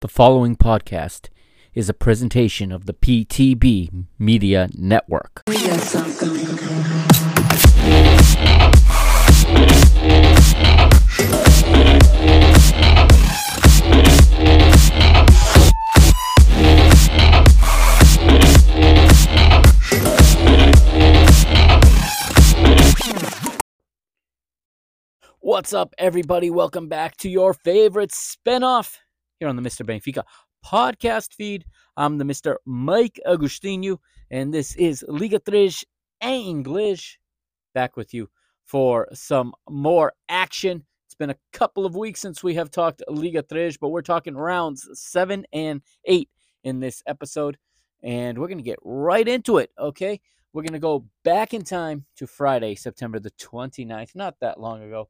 The following podcast is a presentation of the PTB Media Network. What's up, everybody? Welcome back to your favorite spinoff here on the Mr. Benfica podcast feed. I'm the Mr. Mike Agostinho, and this is Liga 3 em Inglês. Back with you for some more action. It's been a couple of weeks since we have talked Liga 3, but we're talking rounds 7 and 8 in this episode, and we're going to get right into it, okay? We're going to go back in time to Friday, September the 29th, not that long ago.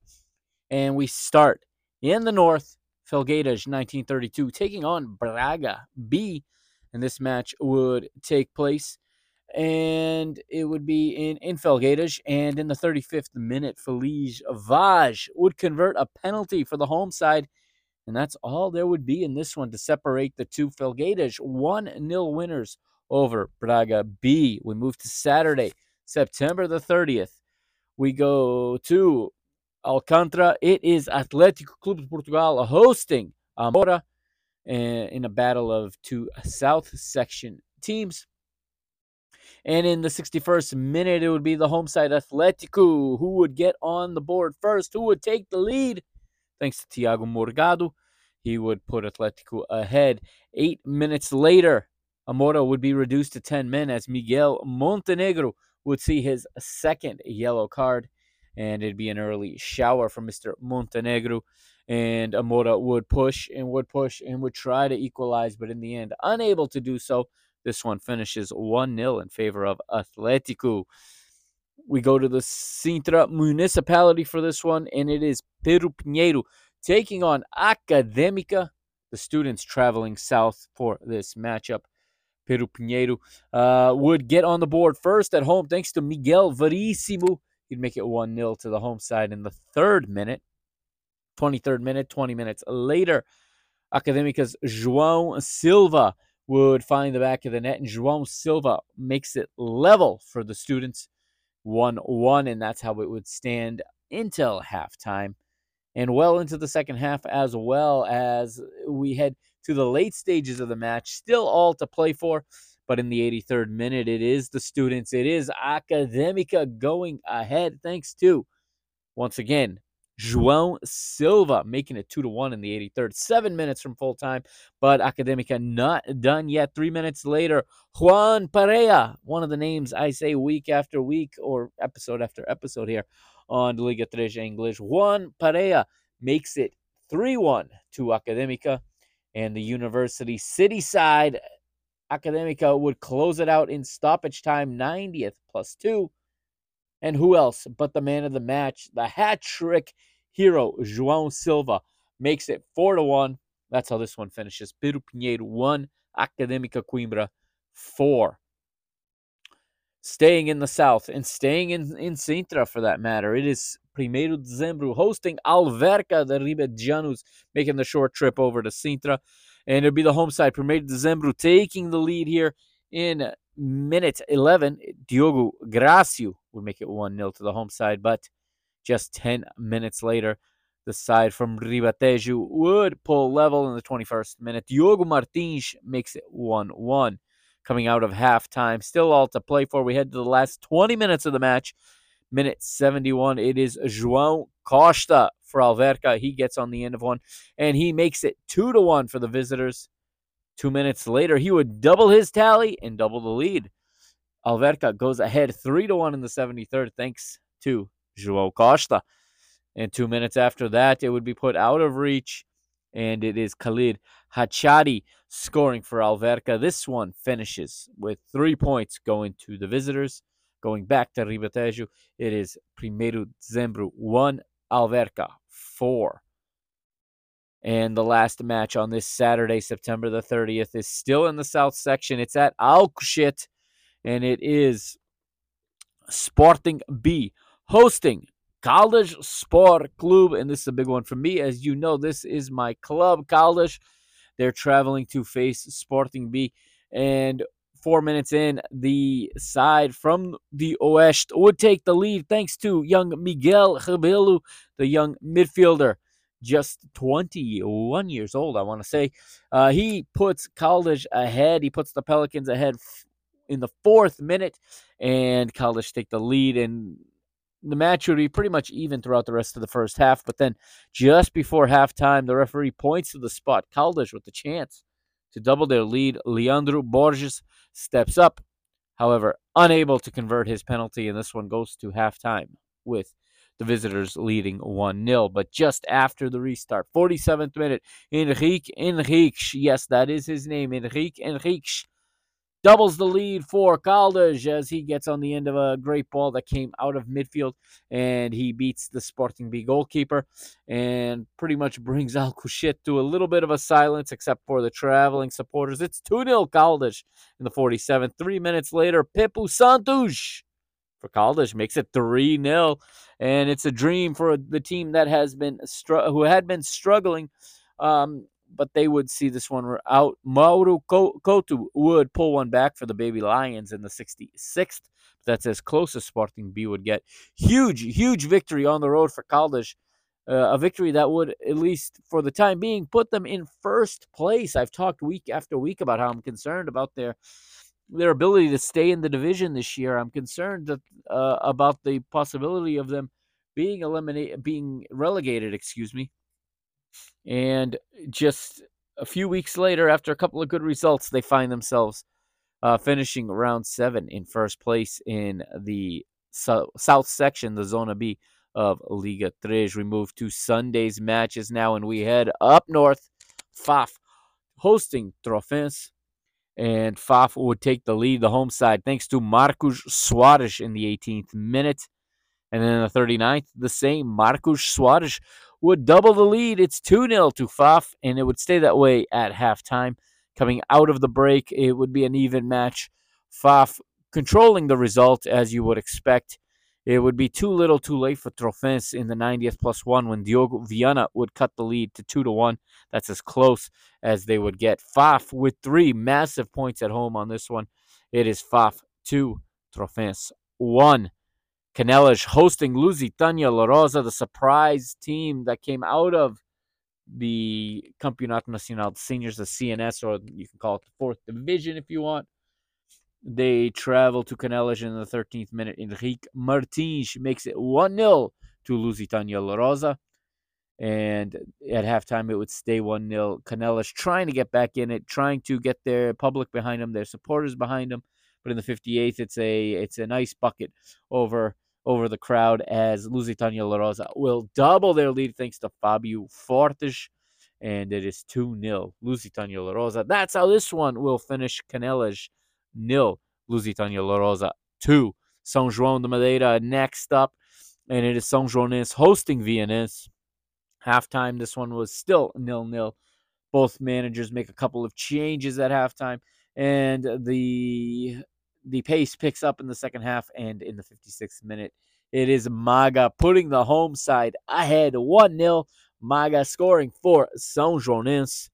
And we start in the north Felgueiras 1932 taking on Braga B. And this match would take place and it would be in, in Felgueiras. And in the 35th minute, Feliz Vaz would convert a penalty for the home side. And that's all there would be in this one to separate the two Felgueiras 1 0 winners over Braga B. We move to Saturday, September the 30th. We go to Alcântara. It is Atlético Clube de Portugal hosting Amora in a battle of two South Section teams. And in the 61st minute, it would be the home side Atlético who would get on the board first, who would take the lead. Thanks to Tiago Morgado, he would put Atlético ahead. Eight minutes later, Amora would be reduced to 10 men as Miguel Montenegro would see his second yellow card and it'd be an early shower from Mr. Montenegro. And Amora would push and would push and would try to equalize, but in the end, unable to do so. This one finishes 1 0 in favor of Atletico. We go to the Sintra municipality for this one, and it is Pêro Pinheiro taking on Academica, the students traveling south for this matchup. Pêro Pinheiro uh, would get on the board first at home thanks to Miguel Verissimo He'd make it 1 0 to the home side in the third minute. 23rd minute, 20 minutes later, Academica's João Silva would find the back of the net, and João Silva makes it level for the students 1 1, and that's how it would stand until halftime and well into the second half as well as we head to the late stages of the match. Still all to play for. But in the 83rd minute, it is the students, it is Academica going ahead, thanks to, once again, João Silva making it 2 to 1 in the 83rd. Seven minutes from full time, but Academica not done yet. Three minutes later, Juan Perea, one of the names I say week after week or episode after episode here on Liga 3 English. Juan Perea makes it 3 1 to Academica, and the University City side Academica would close it out in stoppage time, 90th plus two. And who else but the man of the match, the hat trick hero, João Silva, makes it 4 to 1. That's how this one finishes. Pêro Pinheiro 1, Academica Coimbra 4. Staying in the south and staying in, in Sintra for that matter, it is Primeiro de Dezembro hosting Alverca de Ribatejanos, making the short trip over to Sintra and it'll be the home side. Primeiro Dezembro taking the lead here in minute 11. Diogo Gracio would make it 1 0 to the home side, but just 10 minutes later, the side from Ribatejo would pull level in the 21st minute. Diogo Martins makes it 1 1. Coming out of halftime, still all to play for. We head to the last 20 minutes of the match. Minute 71, it is João Costa for Alverca. He gets on the end of one, and he makes it two to one for the visitors. Two minutes later, he would double his tally and double the lead. Alverca goes ahead three to one in the 73rd, thanks to João Costa. And two minutes after that, it would be put out of reach, and it is Khalid Hachadi scoring for Alverca. This one finishes with three points going to the visitors. Going back to Ribatejo, it is Primeiro Dezembro 1, Alverca 4. And the last match on this Saturday, September the 30th, is still in the South section. It's at Alcochete, and it is Sporting B hosting Caldas Sport Club. And this is a big one for me. As you know, this is my club, Caldas. They're traveling to face Sporting B. And four minutes in, the side from the Oeste would take the lead thanks to young Miguel Rebelo, the young midfielder, just 21 years old, I want to say. Uh, he puts Caldas ahead. He puts the Pelicans ahead in the fourth minute, and Caldas take the lead. And the match would be pretty much even throughout the rest of the first half. But then just before halftime, the referee points to the spot. Caldas with the chance to double their lead. Leandro Borges steps up, however, unable to convert his penalty, and this one goes to halftime with the visitors leading 1 0. But just after the restart, 47th minute, Enrique Enrique, yes, that is his name, Enrique Enrique doubles the lead for Caldas as he gets on the end of a great ball that came out of midfield and he beats the Sporting B goalkeeper and pretty much brings Alcochete to a little bit of a silence except for the traveling supporters. It's 2 0 Caldas in the 47th. Three minutes later, Pepu Santos for Caldas makes it 3 0 and it's a dream for the team that has been who had been struggling um, but they would see this one out. Mauro Couto would pull one back for the Baby Lions in the 66th. That's as close as Sporting B would get. Huge, huge victory on the road for Caldas. Uh, a victory that would, at least for the time being, put them in first place. I've talked week after week about how I'm concerned about their their ability to stay in the division this year. I'm concerned that uh, about the possibility of them being eliminated, being relegated. Excuse me and just a few weeks later, after a couple of good results, they find themselves uh, finishing round seven in first place in the so- south section, the Zona B of Liga 3. We move to Sunday's matches now, and we head up north. Faf hosting Trofense, and Faf would take the lead, the home side, thanks to Marcos Soares in the 18th minute. And then in the 39th, the same Marcos Soares would double the lead. It's 2 0 to Faf, and it would stay that way at halftime. Coming out of the break, it would be an even match. Faf controlling the result as you would expect. It would be too little too late for Trofense in the 90th plus one when Diogo Viana would cut the lead to 2 to 1. That's as close as they would get. Faf with three massive points at home on this one. It is Faf 2, Trofense 1. Canelas hosting Lusitania Lourosa, the surprise team that came out of the Campeonato Nacional Seniors, the CNS, or you can call it the fourth division if you want. They travel to Canelas in the 13th minute. Enrique Martins makes it 1 0 to Lusitania Lourosa. And at halftime, it would stay 1 0. Canelas trying to get back in it, trying to get their public behind them, their supporters behind them. But in the 58th, it's a it's a nice bucket over over the crowd as Lusitania Lourosa will double their lead thanks to Fabio Fortes. And it is 2 0 Lusitania Lourosa. That's how this one will finish. Canelas nil, Lusitania Lourosa 2. São João de Madeira next up. And it is São Joanense hosting Vianense. Halftime, this one was still nil nil. Both managers make a couple of changes at halftime. And the the pace picks up in the second half and in the 56th minute. It is Maga putting the home side ahead 1 0. Maga scoring for São Joanense.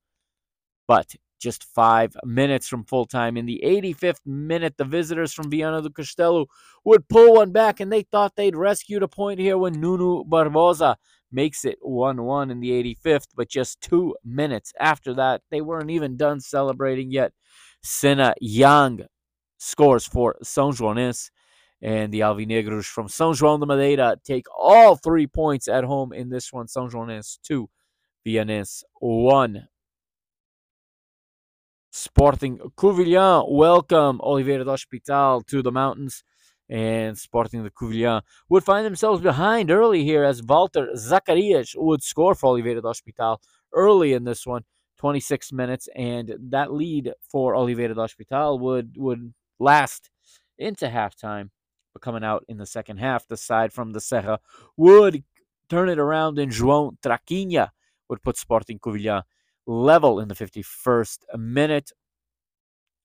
But just five minutes from full time. In the 85th minute, the visitors from Viana do Castelo would pull one back, and they thought they'd rescued a point here when Nuno Barbosa makes it 1 1 in the 85th. But just two minutes after that, they weren't even done celebrating yet. Senna Young scores for São Joanense. And the Alvinegros from São João de Madeira take all three points at home in this one. São Joanense 2, Vianense 1. Sporting Covilhã welcome Oliveira do Hospital to the mountains. And Sporting the Covilhã would find themselves behind early here as Walter Zacarias would score for Oliveira do Hospital early in this one. 26 minutes, and that lead for Oliveira do Hospital would would last into halftime. But coming out in the second half, the side from the Serra would turn it around, and João Traquinha would put Sporting Covilhã level in the 51st minute.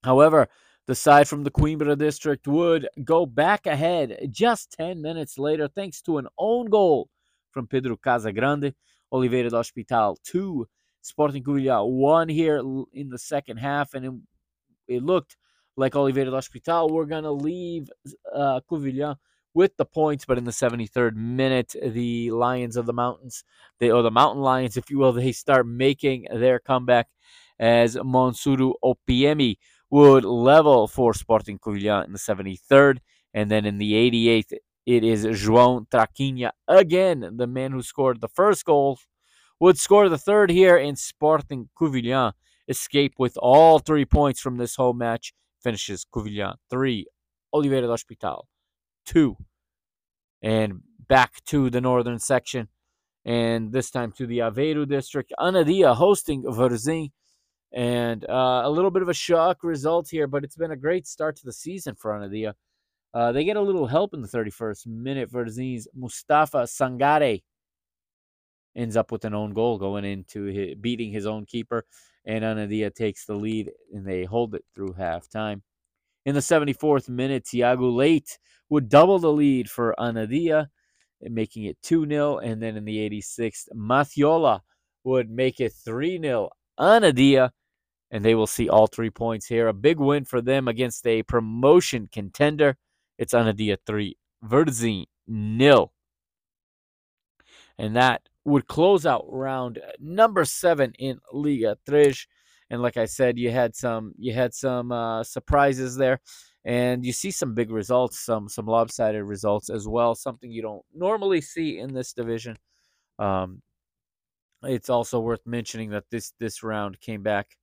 However, the side from the Coimbra district would go back ahead just 10 minutes later, thanks to an own goal from Pedro Casagrande. Oliveira do Hospital 2, Sporting Covilhã 1 here in the second half, and it, it looked like Oliveira Hospital were going to leave uh, Covilhã with the points, but in the 73rd minute, the Lions of the Mountains, they or the Mountain Lions, if you will, they start making their comeback as Monsuru Opiemi would level for Sporting Covilhã in the 73rd. And then in the 88th, it is João Traquinha again, the man who scored the first goal, would score the third here, and Sporting Covilhã escape with all three points from this whole match. Finishes Covilhã 3, Oliveira Hospital 2. And back to the northern section, and this time to the Aveiro district. Anadia hosting Varzim. And uh, a little bit of a shock result here, but it's been a great start to the season for Anadia. Uh, they get a little help in the 31st minute. Varzim's Mustafa Sangare ends up with an own goal going into his, beating his own keeper, and Anadia takes the lead, and they hold it through halftime. In the 74th minute, Tiago Late would double the lead for Anadia, making it 2 0. And then in the 86th, Mathiola would make it 3 0. Anadia and they will see all three points here. A big win for them against a promotion contender. It's Anadia 3, Varzim nil. And that would close out round number seven in Liga Tres. And like I said, you had some you had some uh, surprises there, and you see some big results, some some lopsided results as well. Something you don't normally see in this division. Um, it's also worth mentioning that this this round came back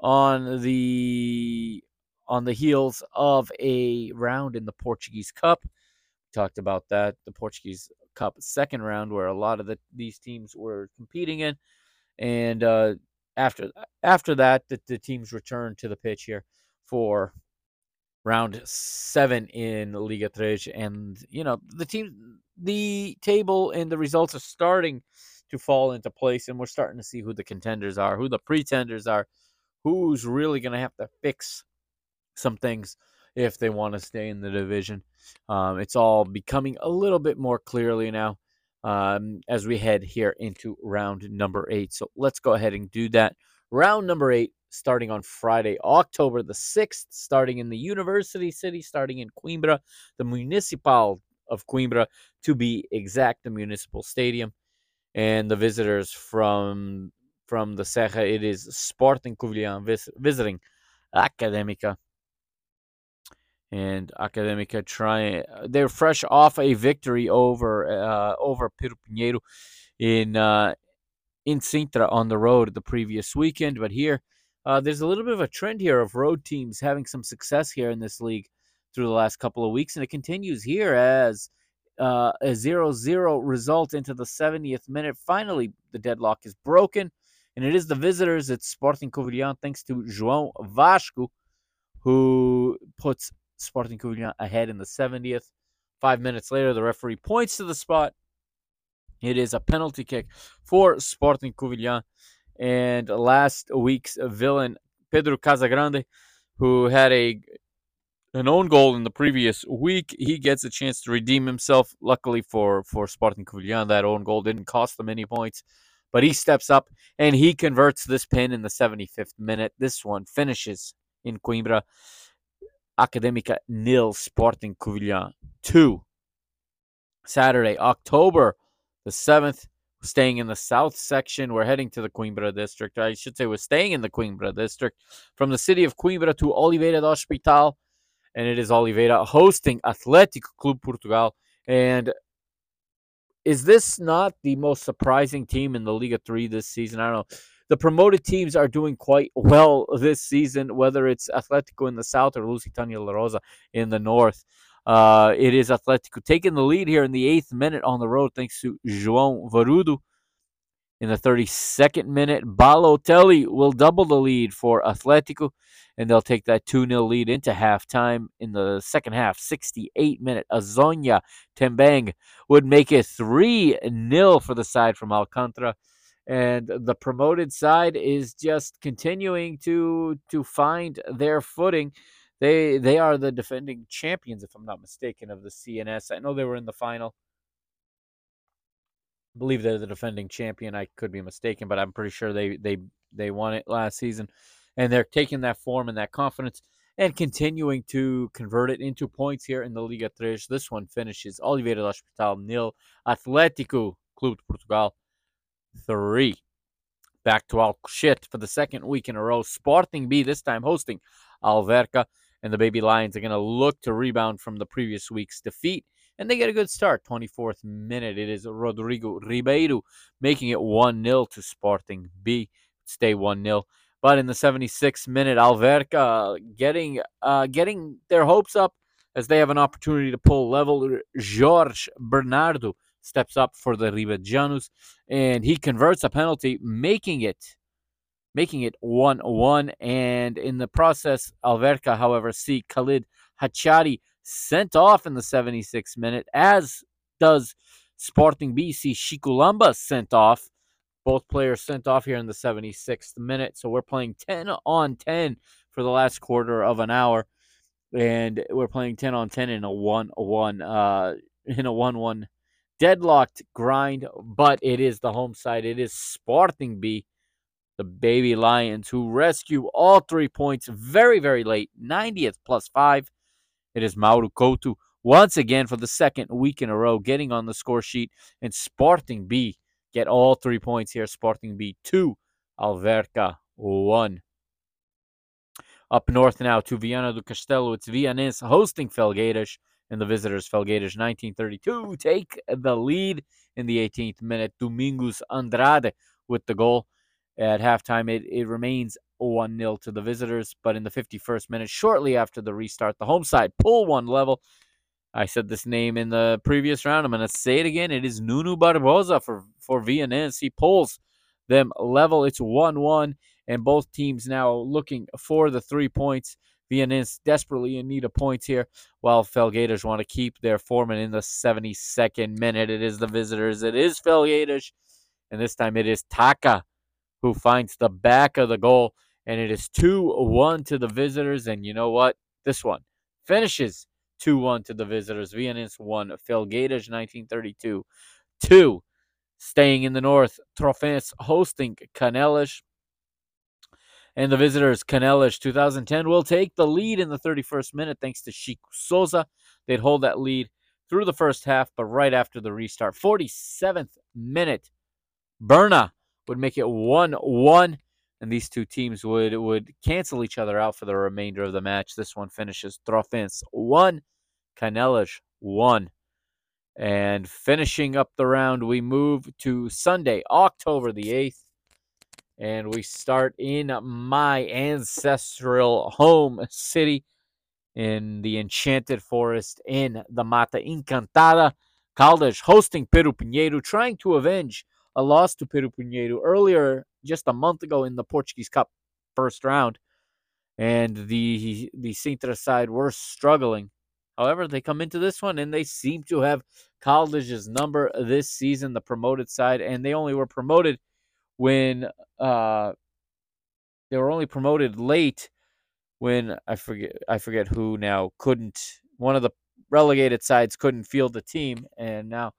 on the on the heels of a round in the Portuguese Cup. Talked about that, the Portuguese Cup second round, where a lot of the, these teams were competing in, and uh, after after that, the, the teams returned to the pitch here for round seven in Liga Tres, and you know the team, the table and the results are starting to fall into place, and we're starting to see who the contenders are, who the pretenders are who's really going to have to fix some things if they want to stay in the division. Um, it's all becoming a little bit more clearly now um, as we head here into round number eight. So let's go ahead and do that. Round number eight, starting on Friday, October the 6th, starting in the University City, starting in Coimbra, the Municipal of Coimbra, to be exact, the Municipal Stadium. And the visitors from from the Serra, it is Sporting Covilhã vis- visiting Académica. And Académica trying, they're fresh off a victory over uh, over Pêro Pinheiro in uh, in Sintra on the road the previous weekend. But here, uh, there's a little bit of a trend here of road teams having some success here in this league through the last couple of weeks, and it continues here as uh, a 0 0 result into the 70th minute. Finally, the deadlock is broken and it is the visitors at Sporting Covilhã, thanks to João Vasco, who puts Sporting Covilhã ahead in the 70th. Five minutes later, the referee points to the spot. It is a penalty kick for Sporting Covilhã. And last week's villain, Pedro Casagrande, who had a an own goal in the previous week, he gets a chance to redeem himself. Luckily for for Sporting Covilhã, that own goal didn't cost them any points but he steps up and he converts this pin in the 75th minute. This one finishes in Coimbra. Académica nil, Sporting Covilhã 2. Saturday, October the 7th, staying in the south section. We're heading to the Coimbra district. I should say we're staying in the Coimbra district from the city of Coimbra to Oliveira do Hospital. And it is Oliveira hosting Atlético Clube Portugal. And is this not the most surprising team in the Liga 3 this season? I don't know. The promoted teams are doing quite well this season, whether it's Atletico in the south or Lusitania Lourosa in the north. Uh, it is Atletico taking the lead here in the eighth minute on the road, thanks to João Varudo. In the 32nd minute, Balotelli will double the lead for Atletico and they'll take that 2 0 lead into halftime in the second half. 68 minute, Azonia Tembang would make it 3 0 for the side from Alcantara. And the promoted side is just continuing to to find their footing. They they are the defending champions, if I'm not mistaken, of the CNS. I know they were in the final I believe they're the defending champion. I could be mistaken, but I'm pretty sure they they they won it last season, and they're taking that form and that confidence and continuing to convert it into points here in the Liga 3. This one finishes Oliveira do Hospital nil, Atlético Clube de Portugal 3. Back to Alcochete for the second week in a row. Sporting B this time hosting Alverca, and the Baby Lions are going to look to rebound from the previous week's defeat and they get a good start. 24th minute, it is Rodrigo Ribeiro making it 1 0 to Sporting B. Stay 1 0. But in the 76th minute, Alverca getting uh, getting their hopes up as they have an opportunity to pull level. Jorge Bernardo steps up for the Ribajanus, and he converts a penalty, making it making it 1-1. And in the process, Alverca, however, see Khalid Hachari sent off in the 76th minute, as does Sporting BC Shikulamba sent off both players sent off here in the 76th minute. So we're playing 10 on 10 for the last quarter of an hour. And we're playing 10 on 10 in a 1 1 uh in a 1 1 deadlocked grind, but it is the home side. It is Sporting B, the baby Lions, who rescue all three points very, very late, 90th plus five. It is Mauro Couto once again for the second week in a row getting on the score sheet, and Sporting B get all three points here. Sporting B two, Alverca one. Up north now to Viana do Castelo. It's Vianense hosting Felgueiras, and the visitors Felgueiras 1932 take the lead in the 18th minute. Domingos Andrade with the goal. At halftime, it, it remains 1 0 to the visitors, but in the 51st minute, shortly after the restart, the home side pull one level I said this name in the previous round. I'm going to say it again. It is Nuno Barbosa for, for Vianense. He pulls them level. It's 1 1, and both teams now looking for the three points. Vianense desperately in need of points here, while Felgueiras want to keep their foreman in the 72nd minute. It is the visitors. It is Felgueiras, and this time it is Taka who finds the back of the goal, and it is 2 1 to the visitors. And you know what? This one finishes 2 1 to the visitors. Vianense 1, Felgueiras 1932 2. Staying in the north, Trofense hosting Canelas. And the visitors, Canelas 2010, will take the lead in the 31st minute thanks to Chico Souza. They'd hold that lead through the first half, but right after the restart, 47th minute, Berna would make it 1 1 and these two teams would would cancel each other out for the remainder of the match. This one finishes Trofense one, Canelas one. And finishing up the round, we move to Sunday, October the 8th. And we start in my ancestral home city in the Enchanted Forest in the Mata Encantada. Caldas hosting Pêro Pinheiro, trying to avenge a loss to Pêro Pinheiro earlier, just a month ago in the Portuguese Cup first round. And the the Sintra side were struggling. However, they come into this one and they seem to have Caldas' number this season, the promoted side, and they only were promoted when uh, they were only promoted late when I forget I forget who now couldn't one of the relegated sides couldn't field the team, and now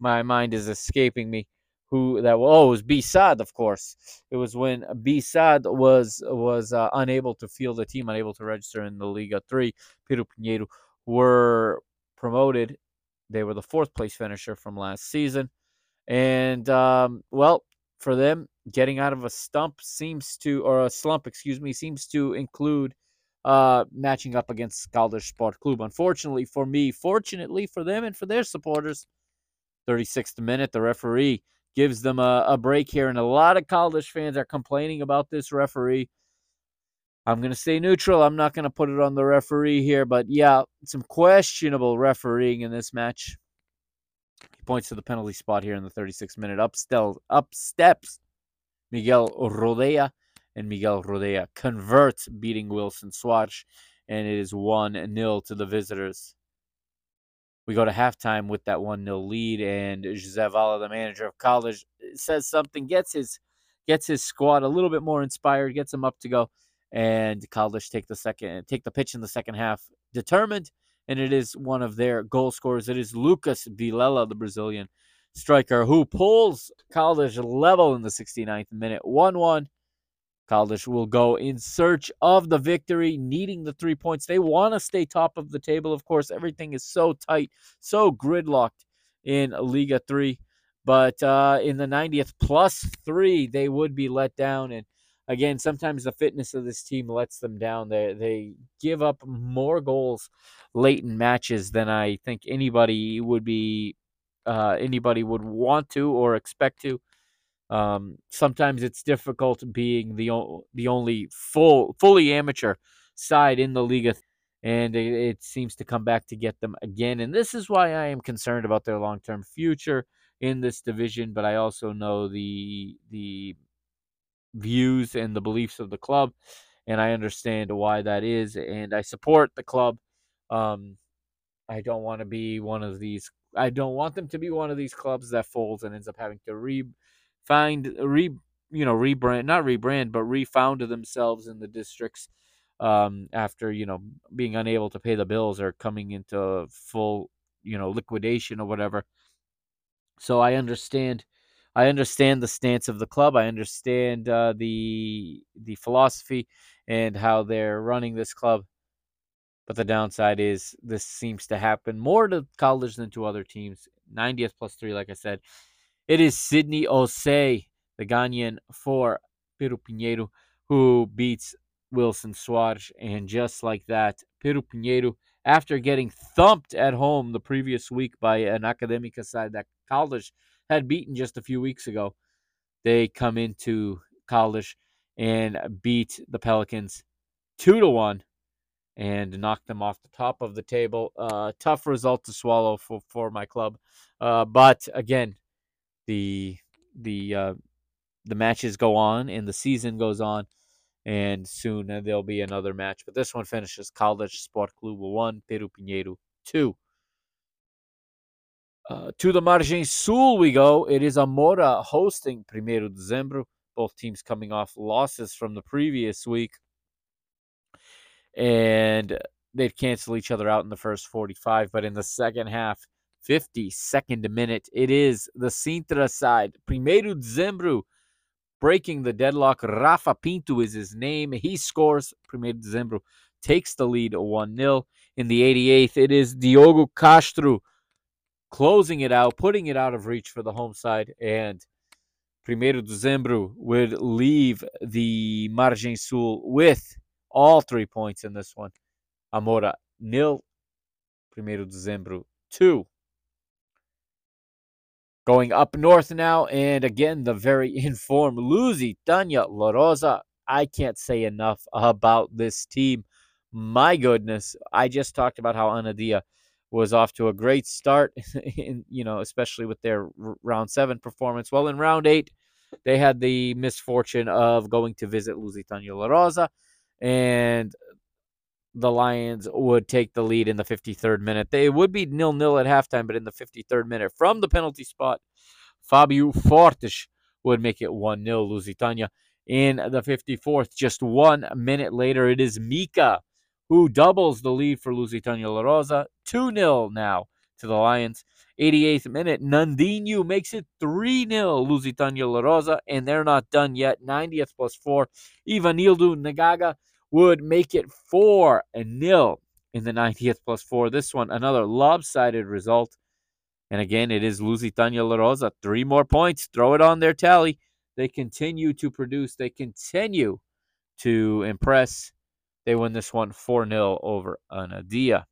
my mind is escaping me who that oh it was Bissad, of course. It was when Bissad was was uh, unable to field the team, unable to register in the Liga Three. Pêro Pinheiro were promoted. They were the fourth place finisher from last season, and um, well, for them, getting out of a stump seems to or a slump, excuse me, seems to include uh, matching up against Caldas Sport Club. Unfortunately for me, fortunately for them and for their supporters, 36th minute, the referee gives them a, a break here. And a lot of Caldas fans are complaining about this referee. I'm going to stay neutral. I'm not going to put it on the referee here, but yeah, some questionable refereeing in this match. Points to the penalty spot here in the 36th minute. Up, stel- up steps Miguel Rodea, and Miguel Rodea converts, beating Wilson Soares, and it is 1 0 to the visitors. We go to halftime with that 1 0 lead, and Jose Vala, the manager of Caldas, says something, gets his gets his squad a little bit more inspired, gets them up to go, and Caldas take the second take the pitch in the second half, determined, and it is one of their goal scorers. It is Lucas Vilela, the Brazilian, striker who pulls Caldas level in the 69th minute. 1 1. Caldas will go in search of the victory, needing the three points. They want to stay top of the table. Of course, everything is so tight, so gridlocked in Liga 3. But uh, in the 90th plus three, they would be let down. And again, sometimes the fitness of this team lets them down. They, they give up more goals late in matches than I think anybody would be uh, anybody would want to or expect to. Um, sometimes it's difficult being the o- the only full fully amateur side in the league, and it, it seems to come back to get them again. And this is why I am concerned about their long term future in this division. But I also know the the views and the beliefs of the club, and I understand why that is, and I support the club. Um, I don't want to be one of these. I don't want them to be one of these clubs that folds and ends up having to re find re you know rebrand not rebrand but refound themselves in the districts um, after you know being unable to pay the bills or coming into full you know liquidation or whatever. So I understand I understand the stance of the club. I understand uh, the the philosophy and how they're running this club. But the downside is this seems to happen more to Caldas than to other teams. 90th plus three, like I said. It is Sydney Osei, the Ghanaian for Pêro Pinheiro, who beats Wilson Soares. And just like that, Pêro Pinheiro, after getting thumped at home the previous week by an Academica side that Caldas had beaten just a few weeks ago, they come into Caldas and beat the Pelicans two to one and knock them off the top of the table. Uh, tough result to swallow for, for my club. Uh, but again, the the uh, the matches go on and the season goes on, and soon uh, there'll be another match. But this one finishes Caldas Sport Club one, Pêro Pinheiro two. Uh, to the Margem Sul we go. It is Amora hosting Primeiro de Dezembro. Both teams coming off losses from the previous week and they'd cancel each other out in the first 45. But in the second half, 52nd minute, it is the Sintra side. Primeiro de Dezembro breaking the deadlock. Rafa Pinto is his name. He scores. Primeiro de Dezembro takes the lead 1 0. In the 88th, it is Diogo Castro closing it out, putting it out of reach for the home side. And Primeiro de Dezembro would leave the Margem Sul with all three points in this one. Amora nil, primeiro de dezembro two. Going up north now, and again the very informed Lusitania Lourosa. I can't say enough about this team. My goodness, I just talked about how Anadia was off to a great start, in, you know, especially with their round seven performance. Well, in round eight, they had the misfortune of going to visit Lusitania Lourosa and the Lions would take the lead in the 53rd minute. They would be nil nil at halftime, but in the 53rd minute, from the penalty spot, Fabio Fortes would make it 1 0 Lusitania. In the 54th, just one minute later, it is Mika who doubles the lead for Lusitania Lourosa. 2 0 now to the Lions. 88th minute, Nandinho makes it 3 0 Lusitania Lourosa, and they're not done yet. 90th plus 4, Ivanildo Nagaga would make it 4 and nil in the 90th plus 4. This one, another lopsided result. And again, it is Lusitania La Rosa. Three more points. Throw it on their tally. They continue to produce. They continue to impress. They win this one 4 0 over Anadia.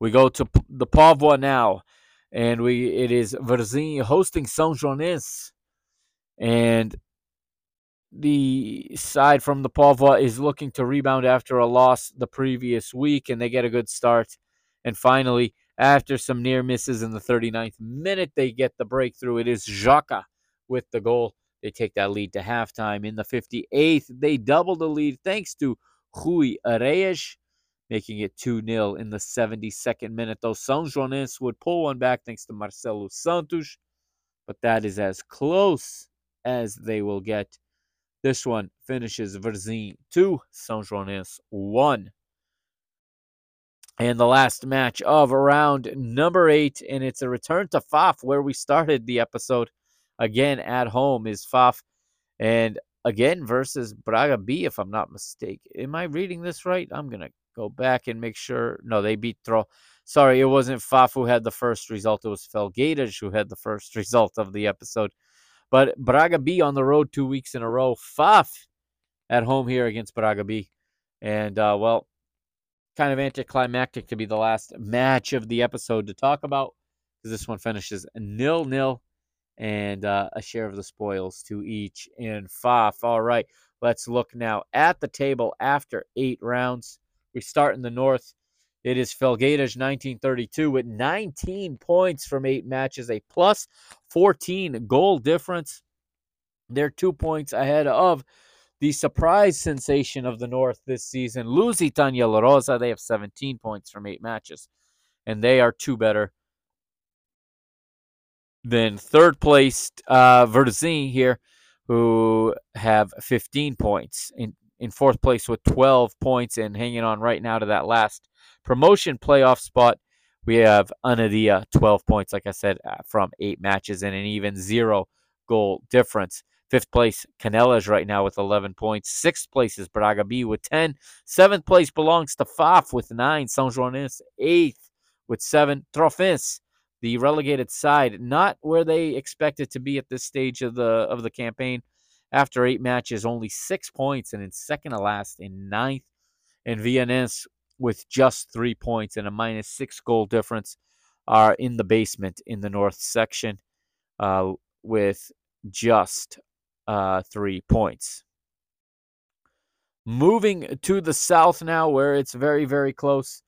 We go to the Póvoa now, and we it is Varzim hosting São Joanense. And the side from the Póvoa is looking to rebound after a loss the previous week, and they get a good start. And finally, after some near misses in the 39th minute, they get the breakthrough. It is Jaka with the goal. They take that lead to halftime. In the 58th, they double the lead thanks to Rui Areias, making it 2 0 in the 72nd minute. Though São Joanense would pull one back thanks to Marcelo Santos, but that is as close as they will get this one finishes Varzim 2, São Joanense 1. And the last match of round number eight, and it's a return to Faf where we started the episode. Again, at home is Faf. And again, versus Braga B, if I'm not mistaken. Am I reading this right? I'm going to go back and make sure. No, they beat Throw. Sorry, it wasn't Faf who had the first result. It was Felgueiras who had the first result of the episode. But Braga B on the road two weeks in a row. Faf at home here against Braga B. And, uh, well, kind of anticlimactic to be the last match of the episode to talk about because this one finishes nil nil and uh, a share of the spoils to each in Faf. All right, let's look now at the table after eight rounds. We start in the north. It is Felgueiras 1932 with 19 points from eight matches, a plus 14 goal difference. They're two points ahead of the surprise sensation of the North this season, Lusitania Lourosa. They have 17 points from eight matches, and they are two better than third placed uh, here, who have 15 points. In, in fourth place with 12 points and hanging on right now to that last promotion playoff spot. We have Anadia, 12 points, like I said, uh, from eight matches and an even zero goal difference. Fifth place, Canelas right now with 11 points. Sixth place is Braga B with 10. Seventh place belongs to Faf with 9. São Joanense, eighth with 7. Trofense, the relegated side, not where they expected to be at this stage of the of the campaign. After eight matches, only six points, and in second to last in ninth. And Vianense with just three points and a minus six goal difference are in the basement in the north section uh, with just uh, three points. Moving to the south now, where it's very, very close.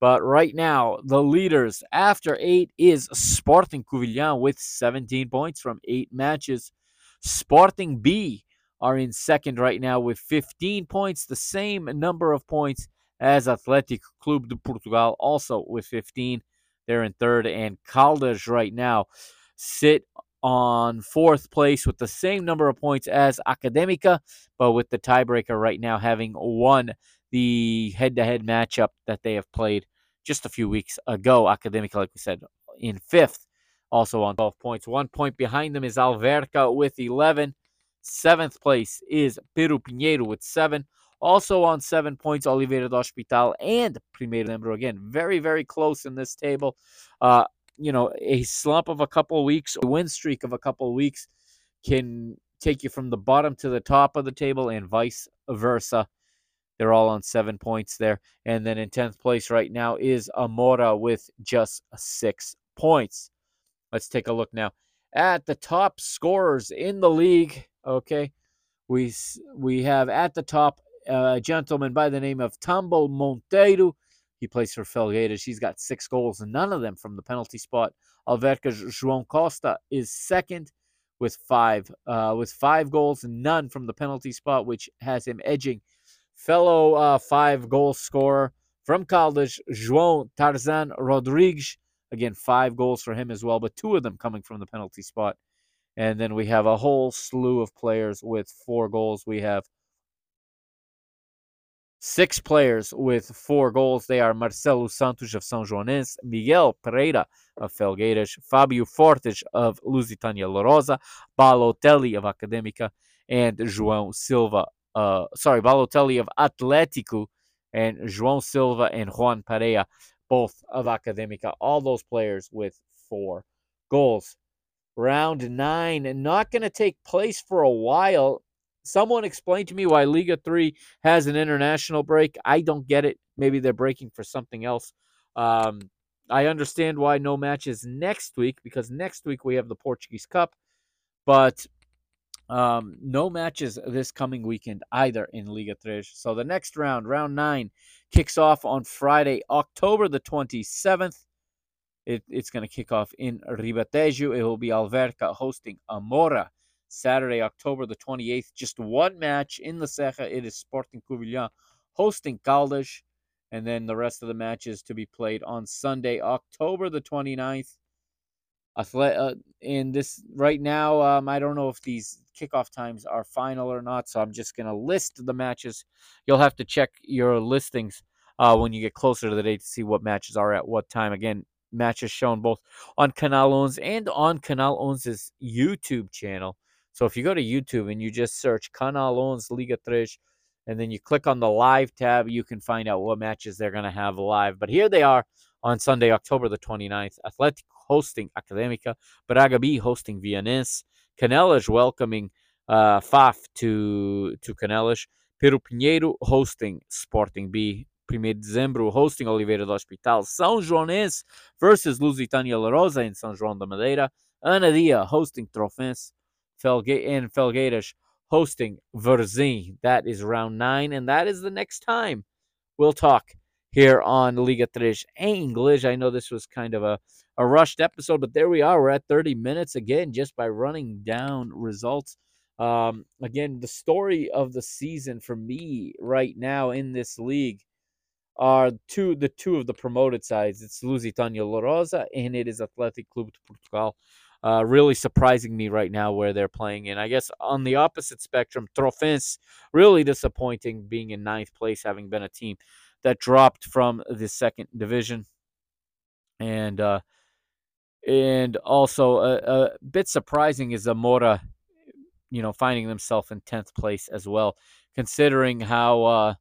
But right now, the leaders after eight is Sporting Covilhã with 17 points from eight matches. Sporting B are in second right now with 15 points, the same number of points as Atlético Clube de Portugal, also with 15. They're in third, and Caldas right now sit on fourth place with the same number of points as Academica, but with the tiebreaker right now having won the head to head matchup that they have played just a few weeks ago. Academica, like we said, in fifth, also on 12 points. One point behind them is Alverca with 11. Seventh place is Pêro Pinheiro with seven. Also on seven points, Oliveira do Hospital and Primeiro Dezembro. Again, very, very close in this table. Uh, you know, a slump of a couple of weeks, a win streak of a couple of weeks can take you from the bottom to the top of the table and vice versa. They're all on seven points there. And then in 10th place right now is Amora with just six points. Let's take a look now at the top scorers in the league. Okay. We, we have at the top a gentleman by the name of Tambo Monteiro he plays for Felgueiras. He's got six goals, none of them from the penalty spot. Alverca João Costa is second with five, uh, with five goals, none from the penalty spot, which has him edging fellow uh, five goal scorer from Caldas, João Tarzan Rodrigues. Again, five goals for him as well, but two of them coming from the penalty spot. And then we have a whole slew of players with four goals. We have Six players with four goals. They are Marcelo Santos of São Joanense, Miguel Pereira of Felgueiras, Fabio Fortes of Lusitania Lourosa, Balotelli of Academica, and João Silva. Uh, sorry, Balotelli of Atlético, and João Silva and Juan Pereira, both of Academica. All those players with four goals. Round nine, and not going to take place for a while Someone explain to me why Liga 3 has an international break. I don't get it. Maybe they're breaking for something else. Um, I understand why no matches next week because next week we have the Portuguese Cup, but um, no matches this coming weekend either in Liga 3. So the next round, round nine, kicks off on Friday, October the 27th. It, it's going to kick off in Ribatejo. It will be Alverca hosting Amora. Saturday, October the 28th. Just one match in the Ceja. It is Sporting Covilhã hosting Caldas. And then the rest of the matches to be played on Sunday, October the 29th. Uh, in this right now, um, I don't know if these kickoff times are final or not, so I'm just going to list the matches. You'll have to check your listings uh, when you get closer to the date to see what matches are at what time. Again, matches shown both on Canal 11 and on Canal 11's YouTube channel. So if you go to YouTube and you just search Canal 11 Liga 3 and then you click on the live tab, you can find out what matches they're going to have live. But here they are on Sunday, October the 29th. Athletic hosting Academica, Braga B hosting Vianense, Canelas welcoming uh, Fafe to, to Canelas, Pêro Pinheiro hosting Sporting B, 1 de dezembro hosting Oliveira do Hospital, Sanjoanense versus Lusitania Lourosa in São João da Madeira, Anadia hosting Trofense, Felgue and Felgueiras hosting Varzim. That is round nine, and that is the next time we'll talk here on Liga 3 English. I know this was kind of a, a rushed episode, but there we are. We're at 30 minutes again just by running down results. Um, again, the story of the season for me right now in this league are two the two of the promoted sides. It's Lusitania Lourosa and it is Atlético Clube de Portugal uh, really surprising me right now where they're playing. And I guess on the opposite spectrum, Trofense really disappointing being in ninth place, having been a team that dropped from the second division. And uh, and also a, a bit surprising is Amora, you know, finding themselves in tenth place as well, considering how uh,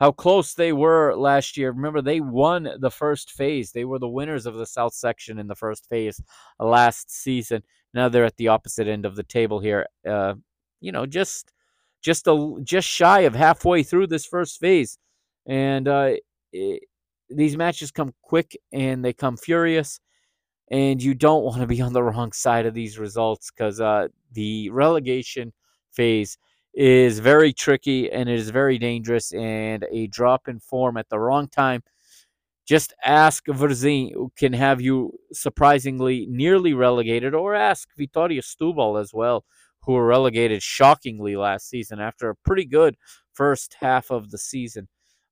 how close they were last year. Remember, they won the first phase. They were the winners of the South section in the first phase last season. Now they're at the opposite end of the table here. Uh, you know, just just a just shy of halfway through this first phase, and uh, it, these matches come quick and they come furious. And you don't want to be on the wrong side of these results because uh, the relegation phase is very tricky and it is very dangerous and a drop in form at the wrong time. Just ask who can have you surprisingly nearly relegated, or ask Vitoria Setúbal as well, who were relegated shockingly last season after a pretty good first half of the season.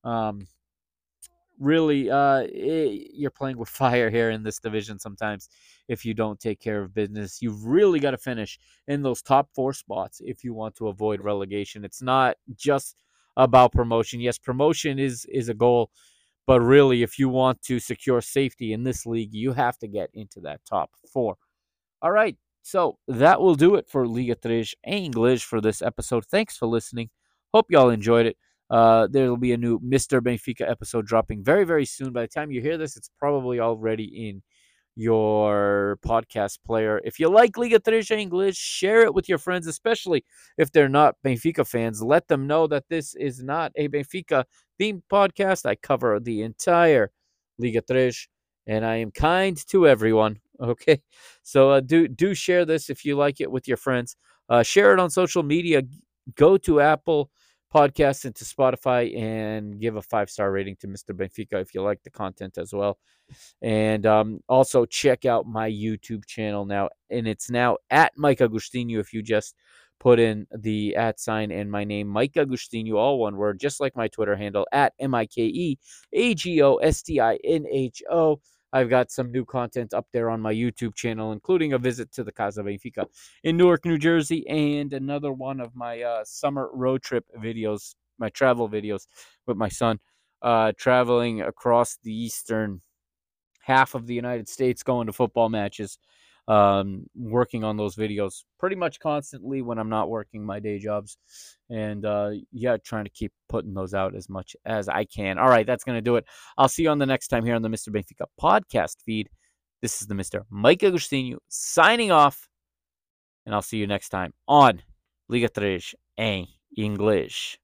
Um, really uh, it, you're playing with fire here in this division sometimes if you don't take care of business. You've really got to finish in those top four spots if you want to avoid relegation. It's not just about promotion. Yes promotion is is a goal but really if you want to secure safety in this league you have to get into that top four. All right so that will do it for liga 3 english for this episode. Thanks for listening. Hope y'all enjoyed it uh, there will be a new Mr. Benfica episode dropping very, very soon. By the time you hear this, it's probably already in your podcast player. If you like Liga 3 English, share it with your friends, especially if they're not Benfica fans. Let them know that this is not a Benfica themed podcast. I cover the entire Liga 3 and I am kind to everyone. Okay, so uh, do do share this if you like it with your friends. Uh, share it on social media. Go to Apple podcast into Spotify and give a five star rating to Mr. Benfica if you like the content as well. And um, also check out my YouTube channel now, and it's now at Mike Agostinho. If you just put in the at sign and my name, Mike Agostinho, all one word, just like my Twitter handle at M I K E A G O S T I N H O. I've got some new content up there on my YouTube channel, including a visit to the Casa Benfica in Newark, New Jersey, and another one of my uh, summer road trip videos, my travel videos with my son, uh, traveling across the eastern half of the United States, going to football matches um, working on those videos pretty much constantly when I'm not working my day jobs. And uh, yeah, trying to keep putting those out as much as I can. All right, that's going to do it. I'll see you on the next time here on the Mr. Benfica podcast feed. This is the Mr. Mike Agostinho signing off. And I'll see you next time on Liga 3 em Inglês.